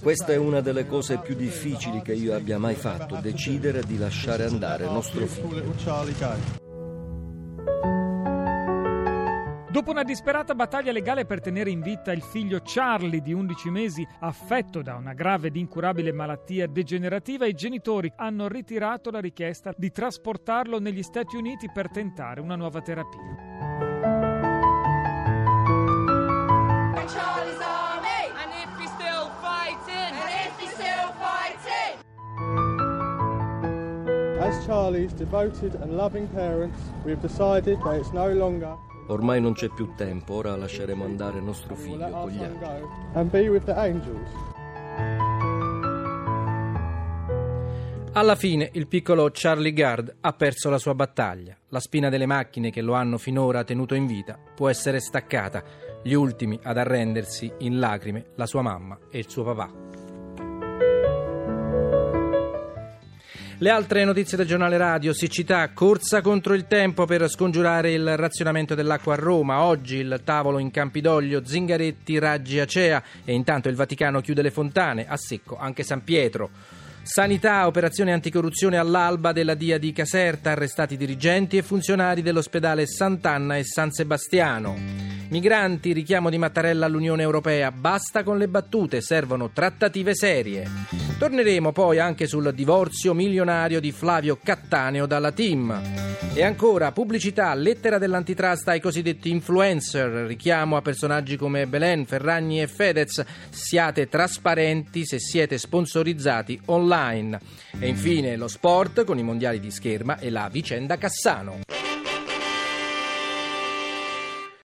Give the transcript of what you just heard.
Questa è una delle cose più difficili che io abbia mai fatto, decidere di lasciare andare nostro figlio. Dopo una disperata battaglia legale per tenere in vita il figlio Charlie di 11 mesi affetto da una grave ed incurabile malattia degenerativa, i genitori hanno ritirato la richiesta di trasportarlo negli Stati Uniti per tentare una nuova terapia. Charlie's devoted and loving parents, we have decided that it's no longer Ormai non c'è più tempo, ora lasceremo andare nostro figlio con gli go and be with the angels. Alla fine il piccolo Charlie Gard ha perso la sua battaglia. La spina delle macchine che lo hanno finora tenuto in vita può essere staccata. Gli ultimi ad arrendersi in lacrime la sua mamma e il suo papà. Le altre notizie del giornale radio, siccità, corsa contro il tempo per scongiurare il razionamento dell'acqua a Roma. Oggi il tavolo in Campidoglio, Zingaretti, Raggi, Acea e intanto il Vaticano chiude le fontane, a secco anche San Pietro. Sanità, operazione anticorruzione all'alba della Dia di Caserta, arrestati dirigenti e funzionari dell'ospedale Sant'Anna e San Sebastiano. Migranti, richiamo di Mattarella all'Unione Europea, basta con le battute, servono trattative serie. Torneremo poi anche sul divorzio milionario di Flavio Cattaneo dalla team. E ancora pubblicità, lettera dell'antitrust ai cosiddetti influencer, richiamo a personaggi come Belen, Ferragni e Fedez, siate trasparenti se siete sponsorizzati online. E infine lo sport con i mondiali di scherma e la vicenda Cassano.